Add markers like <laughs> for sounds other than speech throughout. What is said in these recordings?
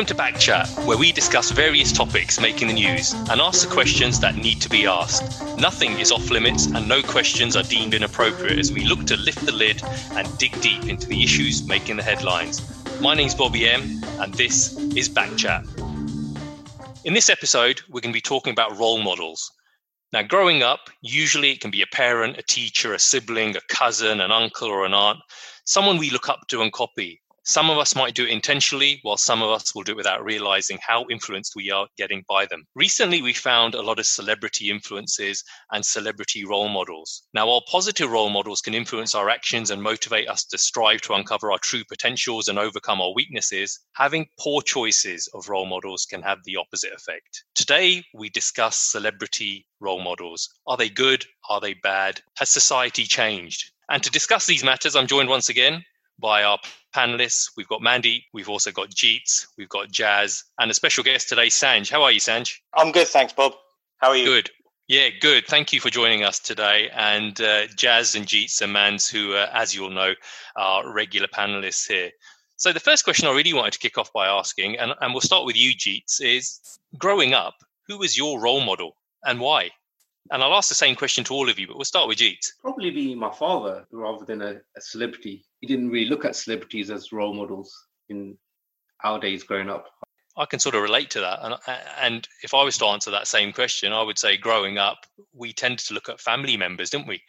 Welcome to Backchat, where we discuss various topics making the news and ask the questions that need to be asked. Nothing is off limits and no questions are deemed inappropriate as we look to lift the lid and dig deep into the issues making the headlines. My name's Bobby M, and this is Backchat. In this episode, we're going to be talking about role models. Now, growing up, usually it can be a parent, a teacher, a sibling, a cousin, an uncle, or an aunt, someone we look up to and copy. Some of us might do it intentionally, while some of us will do it without realizing how influenced we are getting by them. Recently, we found a lot of celebrity influences and celebrity role models. Now, while positive role models can influence our actions and motivate us to strive to uncover our true potentials and overcome our weaknesses, having poor choices of role models can have the opposite effect. Today, we discuss celebrity role models. Are they good? Are they bad? Has society changed? And to discuss these matters, I'm joined once again by our panelists. We've got Mandy, we've also got Jeets, we've got Jazz, and a special guest today, Sanj. How are you, Sanj? I'm good, thanks, Bob. How are you? Good. Yeah, good. Thank you for joining us today. And uh, Jazz and Jeets and Mans, who, uh, as you all know, are regular panelists here. So the first question I really wanted to kick off by asking, and, and we'll start with you, Jeets, is growing up, who was your role model and why? And I'll ask the same question to all of you, but we'll start with Jeet. Probably be my father rather than a, a celebrity. He didn't really look at celebrities as role models in our days growing up. I can sort of relate to that. And, and if I was to answer that same question, I would say growing up, we tended to look at family members, didn't we?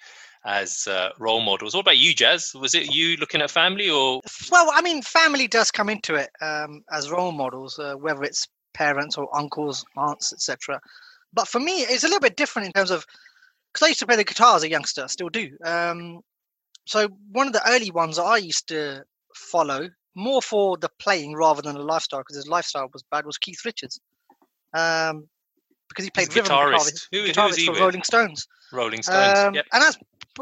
As uh, role models. What about you, Jazz? Was it you looking at family or? Well, I mean, family does come into it um, as role models, uh, whether it's parents or uncles, aunts, etc. But for me, it's a little bit different in terms of because I used to play the guitar as a youngster, I still do. Um, so one of the early ones I used to follow more for the playing rather than the lifestyle because his lifestyle was bad was Keith Richards. Um, because he played guitarist, who, guitarist for with? Rolling Stones. Rolling Stones, um, yep. and that's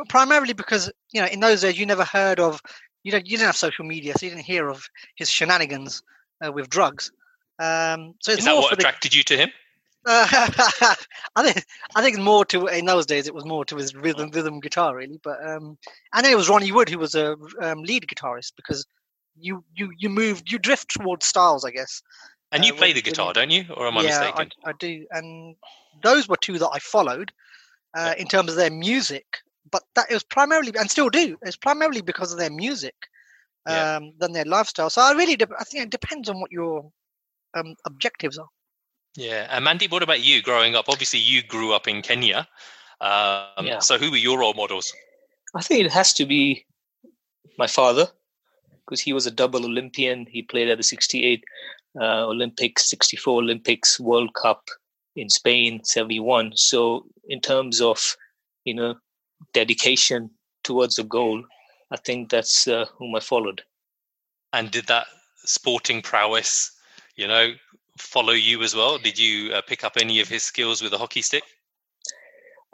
primarily because you know in those days you never heard of you know you didn't have social media, so you didn't hear of his shenanigans uh, with drugs. Um, so is that what attracted the, you to him? <laughs> I think I think more to in those days it was more to his rhythm rhythm guitar really, but um, and then it was Ronnie Wood who was a um, lead guitarist because you you you moved you drift towards styles I guess. And you uh, play the guitar, don't you? Or am I yeah, mistaken? I, I do, and those were two that I followed uh, in terms of their music. But that it was primarily, and still do, it's primarily because of their music um, yeah. than their lifestyle. So I really, de- I think it depends on what your um, objectives are. Yeah, and Mandy, what about you growing up? Obviously, you grew up in Kenya. Um, yeah. So, who were your role models? I think it has to be my father because he was a double Olympian. He played at the 68 uh, Olympics, 64 Olympics, World Cup in Spain, 71. So, in terms of, you know, dedication towards a goal, I think that's uh, whom I followed. And did that sporting prowess, you know, follow you as well? Did you uh, pick up any of his skills with a hockey stick?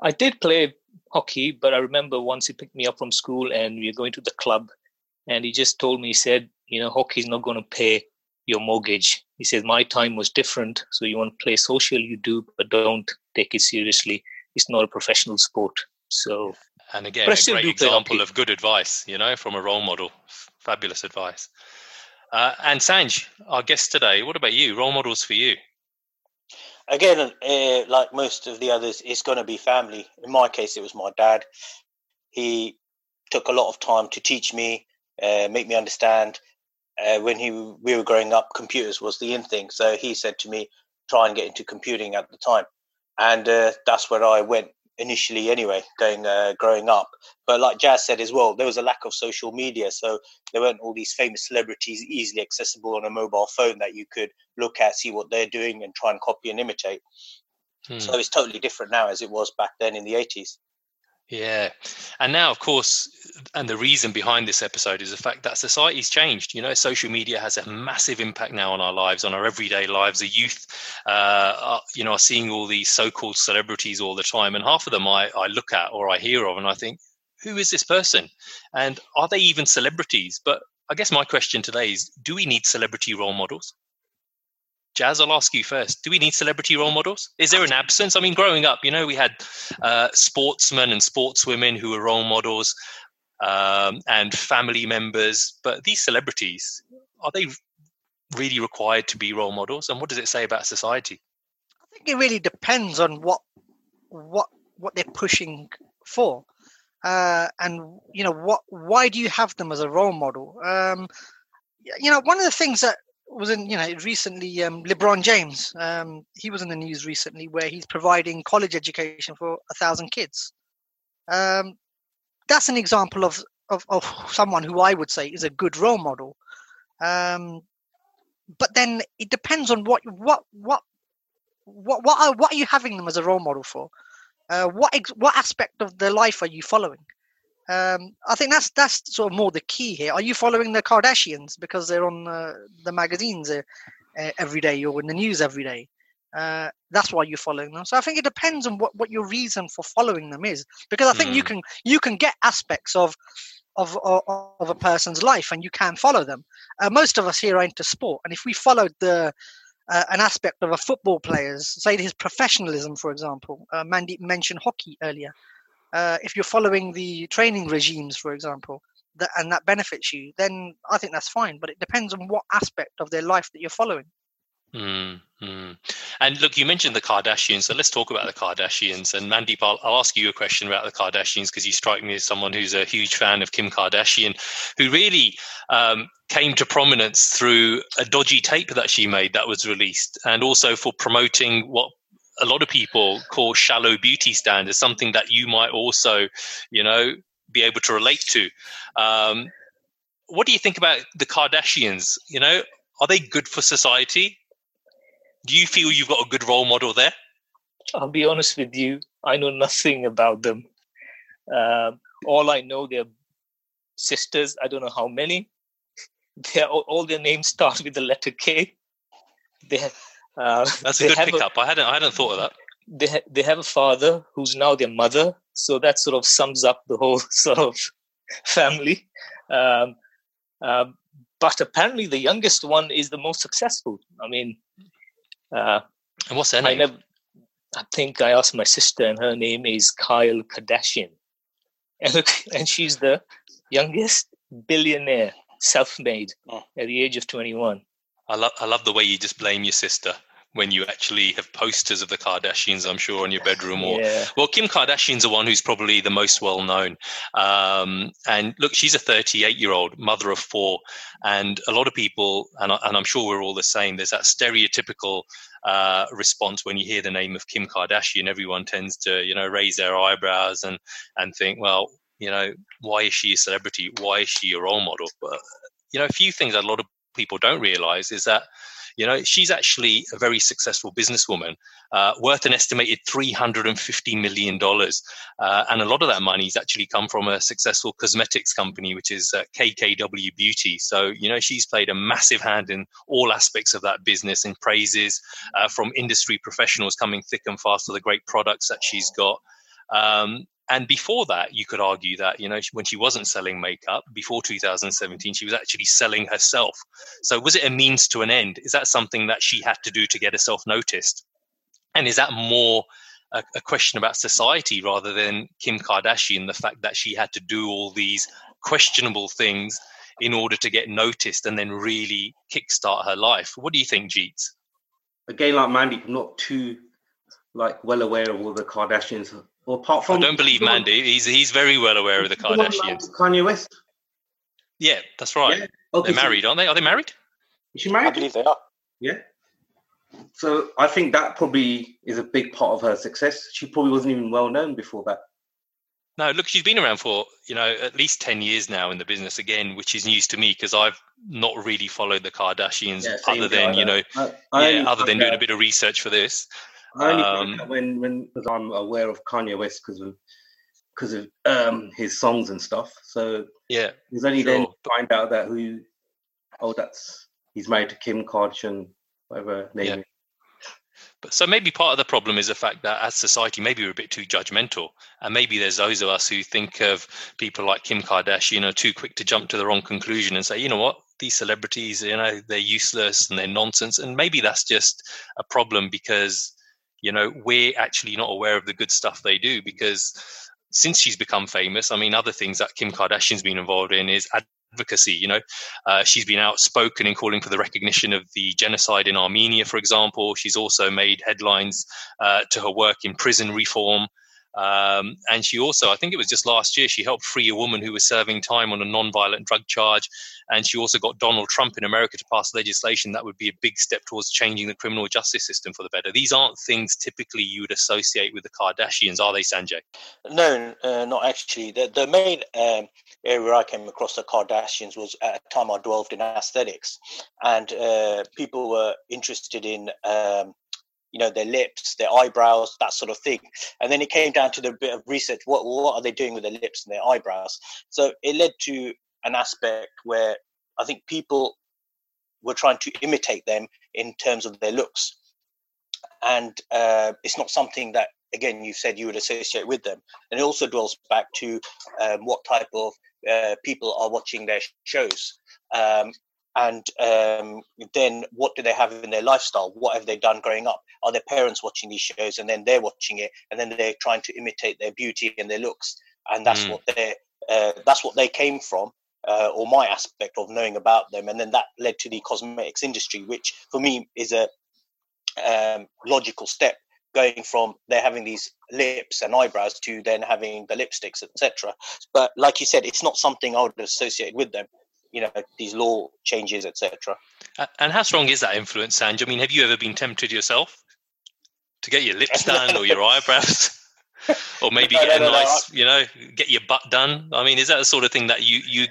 I did play hockey, but I remember once he picked me up from school and we were going to the club, and he just told me, he said, you know, hockey's not going to pay your mortgage. He says, my time was different. So you want to play social, you do, but don't take it seriously. It's not a professional sport. So, and again, a great example of good advice, you know, from a role model. Fabulous advice. Uh, and Sanj, our guest today, what about you? Role models for you? Again, uh, like most of the others, it's going to be family. In my case, it was my dad. He took a lot of time to teach me, uh, make me understand. Uh, when he we were growing up, computers was the in thing. So he said to me, "Try and get into computing at the time," and uh, that's where I went initially anyway going uh, growing up. But like jazz said as well there was a lack of social media so there weren't all these famous celebrities easily accessible on a mobile phone that you could look at see what they're doing and try and copy and imitate. Hmm. so it's totally different now as it was back then in the 80s yeah. And now, of course, and the reason behind this episode is the fact that society's changed. You know, social media has a massive impact now on our lives, on our everyday lives. The youth, uh, are, you know, are seeing all these so called celebrities all the time. And half of them I, I look at or I hear of and I think, who is this person? And are they even celebrities? But I guess my question today is do we need celebrity role models? Jazz, I'll ask you first. Do we need celebrity role models? Is there an absence? I mean, growing up, you know, we had uh, sportsmen and sportswomen who were role models um, and family members, but these celebrities, are they really required to be role models? And what does it say about society? I think it really depends on what what what they're pushing for, uh, and you know what why do you have them as a role model? Um, you know, one of the things that was in you know recently um, LeBron James. Um, he was in the news recently where he's providing college education for a thousand kids. Um, that's an example of, of, of someone who I would say is a good role model. Um, but then it depends on what what what what what are, what are you having them as a role model for? Uh, what ex- what aspect of their life are you following? Um, I think that's that's sort of more the key here. Are you following the Kardashians because they're on uh, the magazines uh, uh, every day or in the news every day? Uh, that's why you're following them. So I think it depends on what, what your reason for following them is, because I think mm. you can you can get aspects of of, of, of a person's life and you can follow them. Uh, most of us here are into sport, and if we followed the uh, an aspect of a football player's, say his professionalism, for example, uh, Mandy mentioned hockey earlier. Uh, if you're following the training regimes, for example, that, and that benefits you, then I think that's fine. But it depends on what aspect of their life that you're following. Mm, mm. And look, you mentioned the Kardashians, so let's talk about the Kardashians. And Mandeep, I'll, I'll ask you a question about the Kardashians because you strike me as someone who's a huge fan of Kim Kardashian, who really um, came to prominence through a dodgy tape that she made that was released, and also for promoting what a lot of people call shallow beauty standards, something that you might also, you know, be able to relate to. Um, what do you think about the Kardashians? You know, are they good for society? Do you feel you've got a good role model there? I'll be honest with you. I know nothing about them. Uh, all I know, they're sisters. I don't know how many. <laughs> They're, all their names start with the letter K. They have, uh, That's a good pickup. I hadn't I hadn't thought of that. They ha- they have a father who's now their mother, so that sort of sums up the whole <laughs> sort of family. Um, uh, but apparently, the youngest one is the most successful. I mean, uh, and what's her name? I, never, I think I asked my sister, and her name is Kylie Kardashian, <laughs> and, and she's the youngest billionaire, self-made, oh. at the age of twenty-one. I love I love the way you just blame your sister when you actually have posters of the Kardashians, I'm sure, in your bedroom. Or yeah. well, Kim Kardashian's the one who's probably the most well known. Um, and look, she's a 38 year old mother of four, and a lot of people, and, I, and I'm sure we're all the same. There's that stereotypical uh, response when you hear the name of Kim Kardashian. Everyone tends to, you know, raise their eyebrows and and think, well, you know, why is she a celebrity? Why is she a role model? But you know, a few things that a lot of people don't realize is that you know, she's actually a very successful businesswoman, uh, worth an estimated $350 million. Uh, and a lot of that money has actually come from a successful cosmetics company, which is uh, KKW Beauty. So, you know, she's played a massive hand in all aspects of that business and praises uh, from industry professionals coming thick and fast for the great products that she's got. Um, and before that, you could argue that, you know, when she wasn't selling makeup before 2017, she was actually selling herself. So was it a means to an end? Is that something that she had to do to get herself noticed? And is that more a, a question about society rather than Kim Kardashian, the fact that she had to do all these questionable things in order to get noticed and then really kickstart her life? What do you think, Jeets? Again, like Mandy, not too like well aware of all the Kardashians well, apart from I don't believe Mandy. He's he's very well aware of the Kardashians. Kanye West. Yeah, that's right. Yeah. Okay, They're married, so, aren't they? Are they married? Is she married? I believe they are. Yeah. So I think that probably is a big part of her success. She probably wasn't even well known before that. No, look, she's been around for you know at least ten years now in the business again, which is news to me because I've not really followed the Kardashians yeah, other than you know, I, I yeah, other than doing a bit of research for this. I only um, when when because I'm aware of Kanye West because of because of um, his songs and stuff. So yeah, it's only sure. then find out that who oh that's he's married to Kim Kardashian, whatever name. Yeah. But so maybe part of the problem is the fact that as society, maybe we're a bit too judgmental, and maybe there's those of us who think of people like Kim Kardashian are too quick to jump to the wrong conclusion and say, you know what, these celebrities, you know, they're useless and they're nonsense, and maybe that's just a problem because you know we're actually not aware of the good stuff they do because since she's become famous i mean other things that kim kardashian's been involved in is advocacy. You know, uh, she's been outspoken in calling for the recognition of the genocide in Armenia, for example. She's also made headlines uh, to her work in prison reform. Um, and she also, I think it was just last year, she helped free a woman who was serving time on a non-violent drug charge. And she also got Donald Trump in America to pass legislation that would be a big step towards changing the criminal justice system for the better. These aren't things typically you would associate with the Kardashians, are they, Sanjay? No, uh, not actually. The, the main um, area I came across the Kardashians was at a time I dwelled in aesthetics. And uh, people were interested in um, you know their lips their eyebrows that sort of thing. And then it came down to the bit of research what what are they doing with their lips and their eyebrows? So it led to an aspect where i think people were trying to imitate them in terms of their looks. And uh, it's not something that again you said you would associate with them. And it also dwells back to um, what type of uh, people are watching their shows. Um, and um, then what do they have in their lifestyle? What have they done growing up? Are their parents watching these shows and then they're watching it and then they're trying to imitate their beauty and their looks? And that's mm. what they uh, that's what they came from uh, or my aspect of knowing about them. And then that led to the cosmetics industry which for me is a um, logical step going from they're having these lips and eyebrows to then having the lipsticks etc but like you said it's not something i would associate with them you know these law changes, etc. And how strong is that influence, Sanj? I mean, have you ever been tempted yourself to get your lips done or your <laughs> eyebrows? <laughs> or maybe no, get no, a nice, no, you know, get your butt done. I mean, is that the sort of thing that you you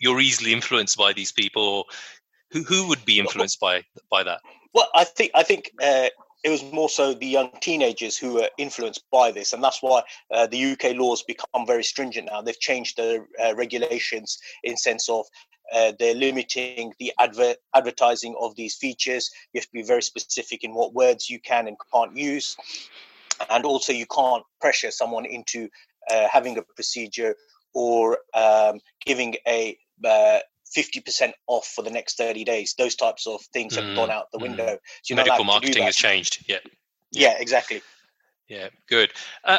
you're easily influenced by these people? or who who would be influenced by by that? Well, I think I think uh, it was more so the young teenagers who were influenced by this, and that's why uh, the UK laws become very stringent now. They've changed the uh, regulations in sense of uh, they're limiting the adver- advertising of these features. You have to be very specific in what words you can and can't use. And also, you can't pressure someone into uh, having a procedure or um, giving a uh, 50% off for the next 30 days. Those types of things have gone mm, out the mm. window. So Medical marketing has changed. Yeah. yeah. yeah. exactly. Yeah, good. Uh,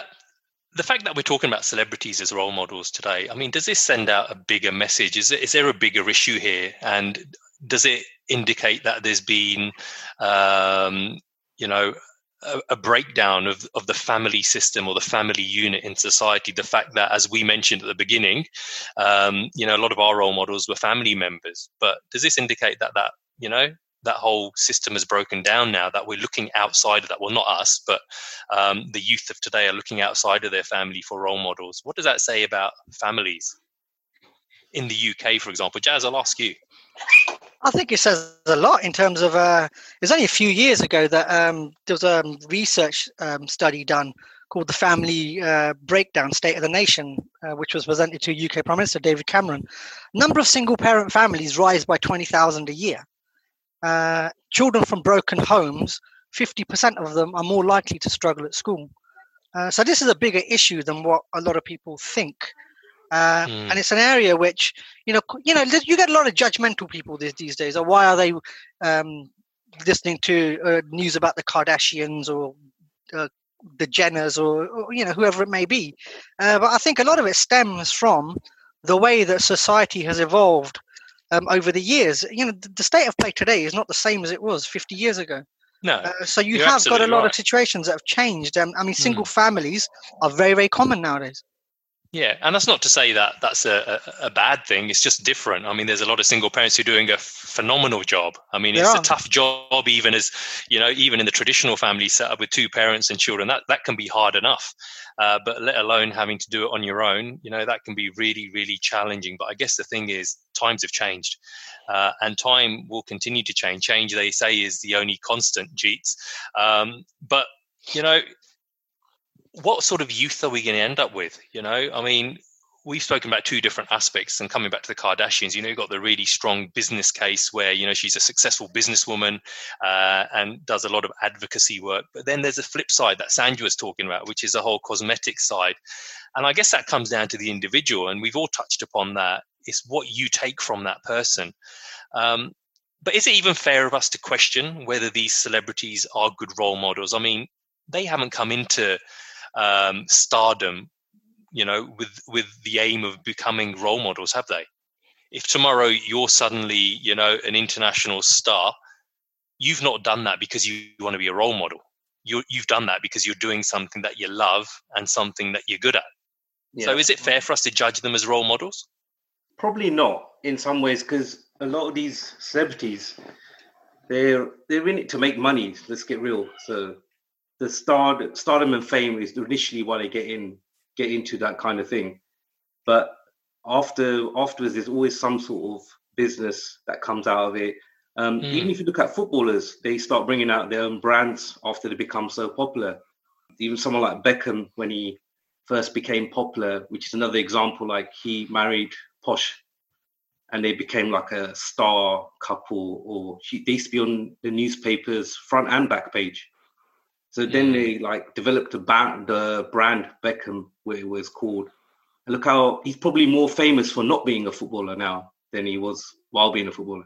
the fact that we're talking about celebrities as role models today, I mean, does this send out a bigger message? Is, is there a bigger issue here? And does it indicate that there's been, um, you know, a, a, breakdown of, of the family system or the family unit in society? The fact that, as we mentioned at the beginning, um, you know, a lot of our role models were family members. But does this indicate that that, you know, that whole system has broken down now that we're looking outside of that well not us but um, the youth of today are looking outside of their family for role models what does that say about families in the uk for example jazz i'll ask you I think it says a lot in terms of. Uh, it was only a few years ago that um, there was a research um, study done called the Family uh, Breakdown State of the Nation, uh, which was presented to UK Prime Minister David Cameron. Number of single parent families rise by 20,000 a year. Uh, children from broken homes, 50% of them are more likely to struggle at school. Uh, so this is a bigger issue than what a lot of people think. Uh, mm. And it's an area which, you know, you know, you get a lot of judgmental people these, these days. Or why are they um, listening to uh, news about the Kardashians or uh, the Jenners or, or, you know whoever it may be? Uh, but I think a lot of it stems from the way that society has evolved um, over the years. You know, the state of play today is not the same as it was 50 years ago. No. Uh, so you have got a lot right. of situations that have changed. Um, I mean, single mm. families are very, very common nowadays. Yeah, and that's not to say that that's a, a, bad thing. It's just different. I mean, there's a lot of single parents who are doing a phenomenal job. I mean, it's a tough job, even as you know, even in the traditional family setup with two parents and children. That that can be hard enough. Uh, but let alone having to do it on your own, you know, that can be really, really challenging. But I guess the thing is, times have changed, uh, and time will continue to change. Change, they say, is the only constant. Jeets, um, but you know what sort of youth are we going to end up with? You know, I mean, we've spoken about two different aspects and coming back to the kardashians you know you've got the really strong business case where you know she's a successful businesswoman uh, and does a lot of advocacy work. But then there's a flip side that Sanjay was talking about which is the whole cosmetic side. And i guess that comes down to the individual and we've all touched upon that. It's what you take from that person. Um, but is it even fair of us to question whether these celebrities are good role models? I mean they haven't come into um, stardom, you know, with with the aim of becoming role models, have they? if tomorrow you're suddenly, you know, an international star, you've not done that because you want to be a role model. You, you've done that because you're doing something that you love and something that you're good at. Yeah. So, is it fair for us to judge them as role models? Probably not in some ways, because a lot of these celebrities, they're they're in it to make money. Let's get real. So, the star stardom and fame is initially why they get in get into that kind of thing, but after afterwards, there's always some sort of business that comes out of it. Um, mm. Even if you look at footballers, they start bringing out their own brands after they become so popular. Even someone like Beckham, when he first became popular, which is another example, like he married Posh and they became like a star couple, or she, they used to be on the newspapers front and back page. So then hmm. they like developed a band, the brand Beckham, where it was called. And look how he's probably more famous for not being a footballer now than he was while being a footballer.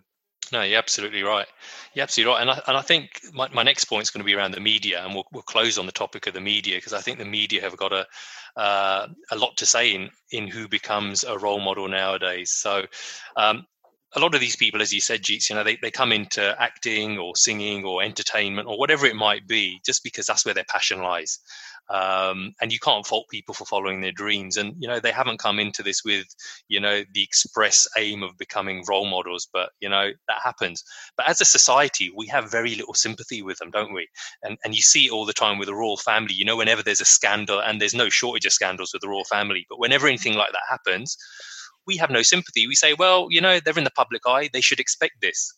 No, you're absolutely right. You're absolutely right. And I, and I think my, my next point is going to be around the media, and we'll, we'll close on the topic of the media because I think the media have got a uh, a lot to say in in who becomes a role model nowadays. So. Um, a lot of these people, as you said, Jeets, you know, they, they come into acting or singing or entertainment or whatever it might be, just because that's where their passion lies. Um, and you can't fault people for following their dreams. And you know they haven't come into this with you know the express aim of becoming role models but you know that happens. But as a society we have very little sympathy with them don't we? And and you see it all the time with the royal family. You know whenever there's a scandal and there's no shortage of scandals with the royal family but whenever anything like that happens we have no sympathy we say well you know they're in the public eye they should expect this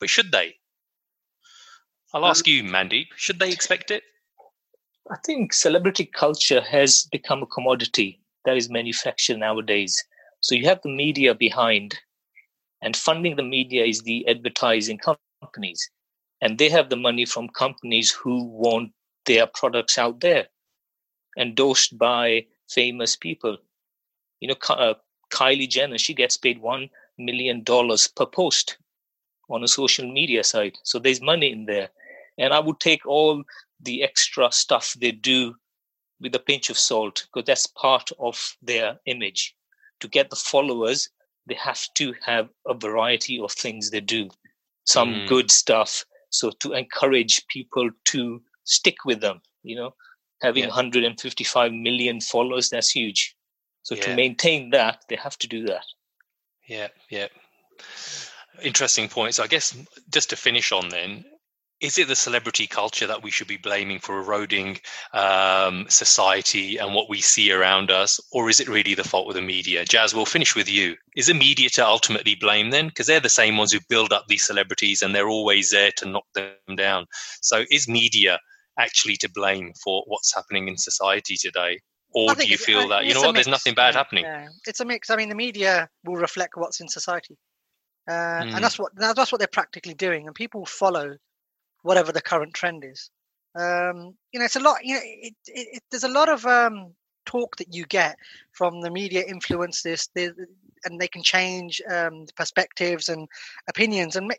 but should they I'll ask you, Mandeep. Should they expect it? I think celebrity culture has become a commodity that is manufactured nowadays. So you have the media behind, and funding the media is the advertising companies. And they have the money from companies who want their products out there, endorsed by famous people. You know, uh, Kylie Jenner, she gets paid $1 million per post on a social media site. So there's money in there. And I would take all the extra stuff they do with a pinch of salt because that's part of their image. To get the followers, they have to have a variety of things they do, some mm. good stuff. So to encourage people to stick with them, you know, having yeah. 155 million followers, that's huge. So yeah. to maintain that, they have to do that. Yeah, yeah. Interesting point. So I guess just to finish on then, is it the celebrity culture that we should be blaming for eroding um, society and what we see around us, or is it really the fault of the media? Jazz, we'll finish with you. Is the media to ultimately blame then? Because they're the same ones who build up these celebrities and they're always there to knock them down. So is media actually to blame for what's happening in society today? Or do you feel that, you know what, there's nothing bad yeah, happening? Yeah. It's a mix. I mean, the media will reflect what's in society. Uh, mm. And hmm. that's what that's what they're practically doing. And people follow whatever the current trend is. Um, you know, it's a lot. You know, it, it, it, there's a lot of um, talk that you get from the media influence this, and they can change um, perspectives and opinions, and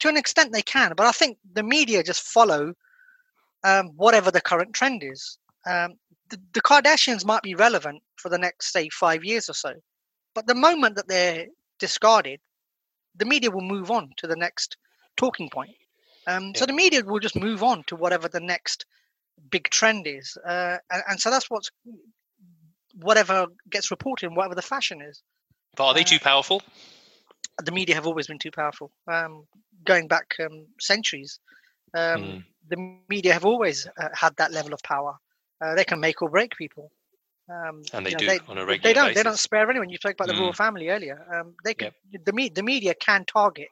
to an extent they can. But I think the media just follow um, whatever the current trend is. Um, the, the Kardashians might be relevant for the next, say, five years or so, but the moment that they're discarded, the media will move on to the next talking point. Um, yeah. So the media will just move on to whatever the next big trend is, uh, and, and, so that's what's whatever gets reported, whatever the fashion is. But are they uh, too powerful? The media have always been too powerful, um, going back um, centuries. Mm. The media have always uh, had that level of power. Uh, they can make or break people. Um, and they know, do they, on a regular They don't. Basis. They don't spare anyone. You spoke about the mm. royal family earlier. Um, they can, yep. the, me, the media can target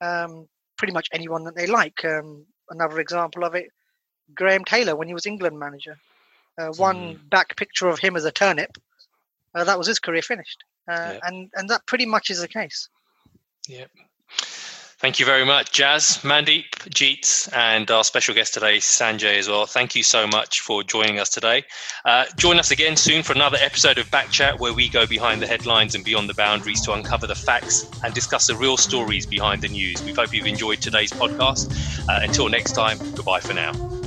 um, pretty much anyone that they like. Um, another example of it, Graham Taylor when he was England manager. Uh, one mm. back picture of him as a turnip, uh, that was his career finished, uh, and and that pretty much is the case. Yeah. Thank you very much, Jazz, Mandeep, Jeets, and our special guest today, Sanjay, as well. Thank you so much for joining us today. Uh, join us again soon for another episode of Backchat, where we go behind the headlines and beyond the boundaries to uncover the facts and discuss the real stories behind the news. We hope you've enjoyed today's podcast. Uh, until next time, goodbye for now.